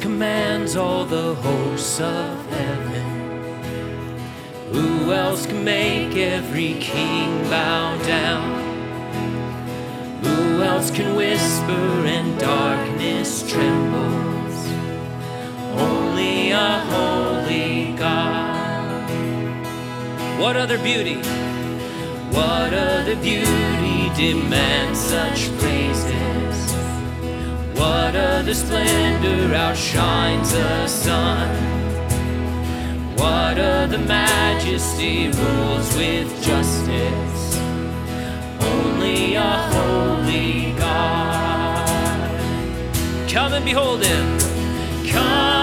commands all the hosts of heaven? Who else can make every king bow down? Who else can whisper and darkness trembles? Only a holy God. What other beauty? What other beauty demands such praises? What other splendor outshines the sun? What other majesty rules with justice? Only a holy God. Come and behold him. Come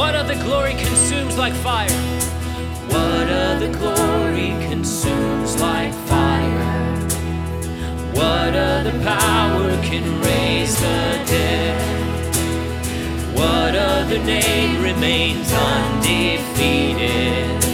What other glory consumes like fire? What other glory consumes like fire? What other power can raise the dead? What other name remains undefeated?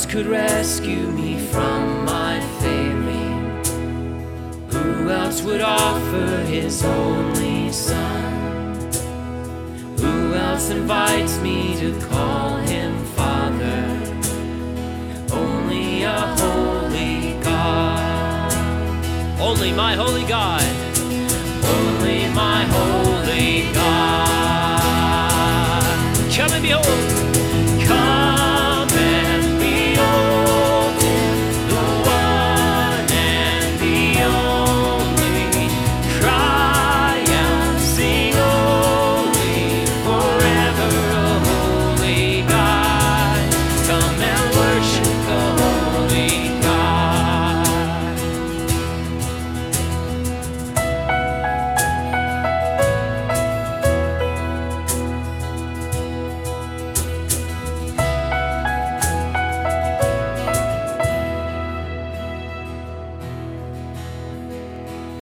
else could rescue me from my failing? Who else would offer his only son? Who else invites me to call him Father? Only a holy God. Only my holy God. Only my holy God. Come and behold.